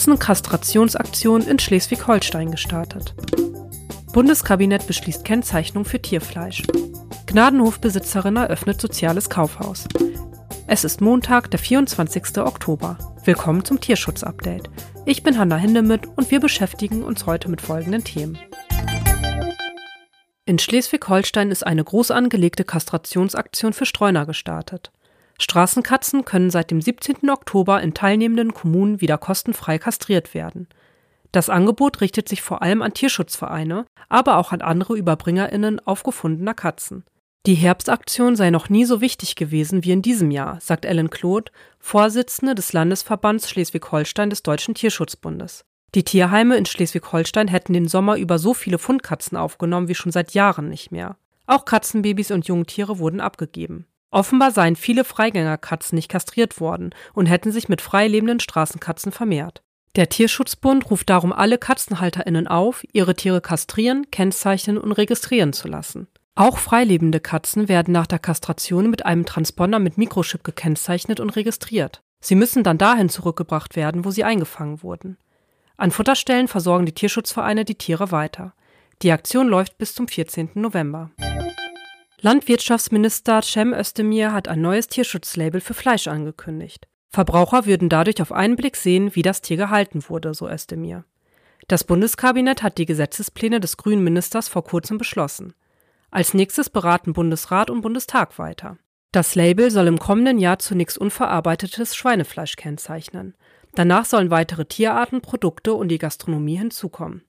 Katzenkastrationsaktion in Schleswig-Holstein gestartet. Bundeskabinett beschließt Kennzeichnung für Tierfleisch. Gnadenhofbesitzerin eröffnet soziales Kaufhaus. Es ist Montag, der 24. Oktober. Willkommen zum Tierschutz-Update. Ich bin Hanna Hindemith und wir beschäftigen uns heute mit folgenden Themen. In Schleswig-Holstein ist eine groß angelegte Kastrationsaktion für Streuner gestartet. Straßenkatzen können seit dem 17. Oktober in teilnehmenden Kommunen wieder kostenfrei kastriert werden. Das Angebot richtet sich vor allem an Tierschutzvereine, aber auch an andere Überbringerinnen aufgefundener Katzen. Die Herbstaktion sei noch nie so wichtig gewesen wie in diesem Jahr, sagt Ellen Kloth, Vorsitzende des Landesverbands Schleswig-Holstein des Deutschen Tierschutzbundes. Die Tierheime in Schleswig-Holstein hätten den Sommer über so viele Fundkatzen aufgenommen wie schon seit Jahren nicht mehr. Auch Katzenbabys und Jungtiere wurden abgegeben. Offenbar seien viele Freigängerkatzen nicht kastriert worden und hätten sich mit freilebenden Straßenkatzen vermehrt. Der Tierschutzbund ruft darum alle KatzenhalterInnen auf, ihre Tiere kastrieren, kennzeichnen und registrieren zu lassen. Auch freilebende Katzen werden nach der Kastration mit einem Transponder mit Mikrochip gekennzeichnet und registriert. Sie müssen dann dahin zurückgebracht werden, wo sie eingefangen wurden. An Futterstellen versorgen die Tierschutzvereine die Tiere weiter. Die Aktion läuft bis zum 14. November. Landwirtschaftsminister Cem Özdemir hat ein neues Tierschutzlabel für Fleisch angekündigt. Verbraucher würden dadurch auf einen Blick sehen, wie das Tier gehalten wurde, so Özdemir. Das Bundeskabinett hat die Gesetzespläne des grünen Ministers vor kurzem beschlossen. Als nächstes beraten Bundesrat und Bundestag weiter. Das Label soll im kommenden Jahr zunächst unverarbeitetes Schweinefleisch kennzeichnen. Danach sollen weitere Tierarten, Produkte und die Gastronomie hinzukommen.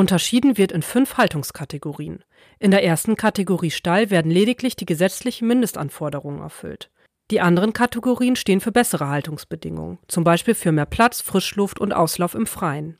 Unterschieden wird in fünf Haltungskategorien. In der ersten Kategorie Stall werden lediglich die gesetzlichen Mindestanforderungen erfüllt. Die anderen Kategorien stehen für bessere Haltungsbedingungen, zum Beispiel für mehr Platz, Frischluft und Auslauf im Freien.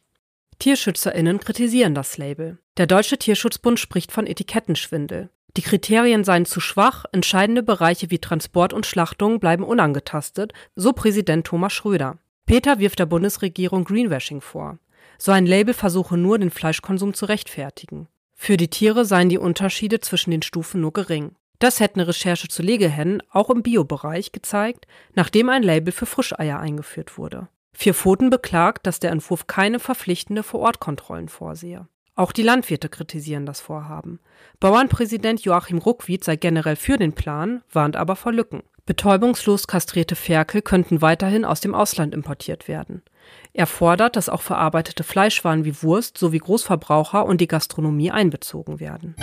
TierschützerInnen kritisieren das Label. Der Deutsche Tierschutzbund spricht von Etikettenschwindel. Die Kriterien seien zu schwach, entscheidende Bereiche wie Transport und Schlachtung bleiben unangetastet, so Präsident Thomas Schröder. Peter wirft der Bundesregierung Greenwashing vor. So ein Label versuche nur, den Fleischkonsum zu rechtfertigen. Für die Tiere seien die Unterschiede zwischen den Stufen nur gering. Das hätte eine Recherche zu Legehennen auch im Biobereich gezeigt, nachdem ein Label für Frischeier eingeführt wurde. Vier Pfoten beklagt, dass der Entwurf keine verpflichtende Vorortkontrollen vorsehe. Auch die Landwirte kritisieren das Vorhaben. Bauernpräsident Joachim Ruckwied sei generell für den Plan, warnt aber vor Lücken. Betäubungslos kastrierte Ferkel könnten weiterhin aus dem Ausland importiert werden. Er fordert, dass auch verarbeitete Fleischwaren wie Wurst sowie Großverbraucher und die Gastronomie einbezogen werden.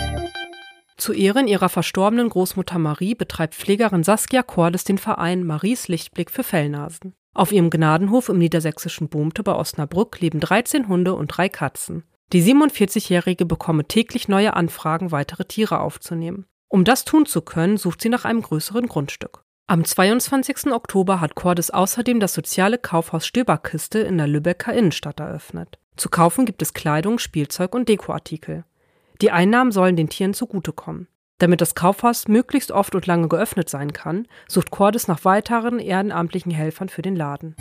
Zu Ehren ihrer verstorbenen Großmutter Marie betreibt Pflegerin Saskia Cordes den Verein Maries Lichtblick für Fellnasen. Auf ihrem Gnadenhof im niedersächsischen Bohmte bei Osnabrück leben 13 Hunde und drei Katzen. Die 47-Jährige bekomme täglich neue Anfragen, weitere Tiere aufzunehmen. Um das tun zu können, sucht sie nach einem größeren Grundstück. Am 22. Oktober hat Cordes außerdem das soziale Kaufhaus Stöberkiste in der Lübecker Innenstadt eröffnet. Zu kaufen gibt es Kleidung, Spielzeug und Dekoartikel. Die Einnahmen sollen den Tieren zugutekommen. Damit das Kaufhaus möglichst oft und lange geöffnet sein kann, sucht Cordes nach weiteren ehrenamtlichen Helfern für den Laden.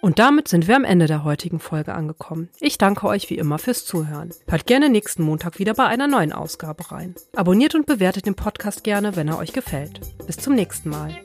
Und damit sind wir am Ende der heutigen Folge angekommen. Ich danke euch wie immer fürs Zuhören. Hört gerne nächsten Montag wieder bei einer neuen Ausgabe rein. Abonniert und bewertet den Podcast gerne, wenn er euch gefällt. Bis zum nächsten Mal.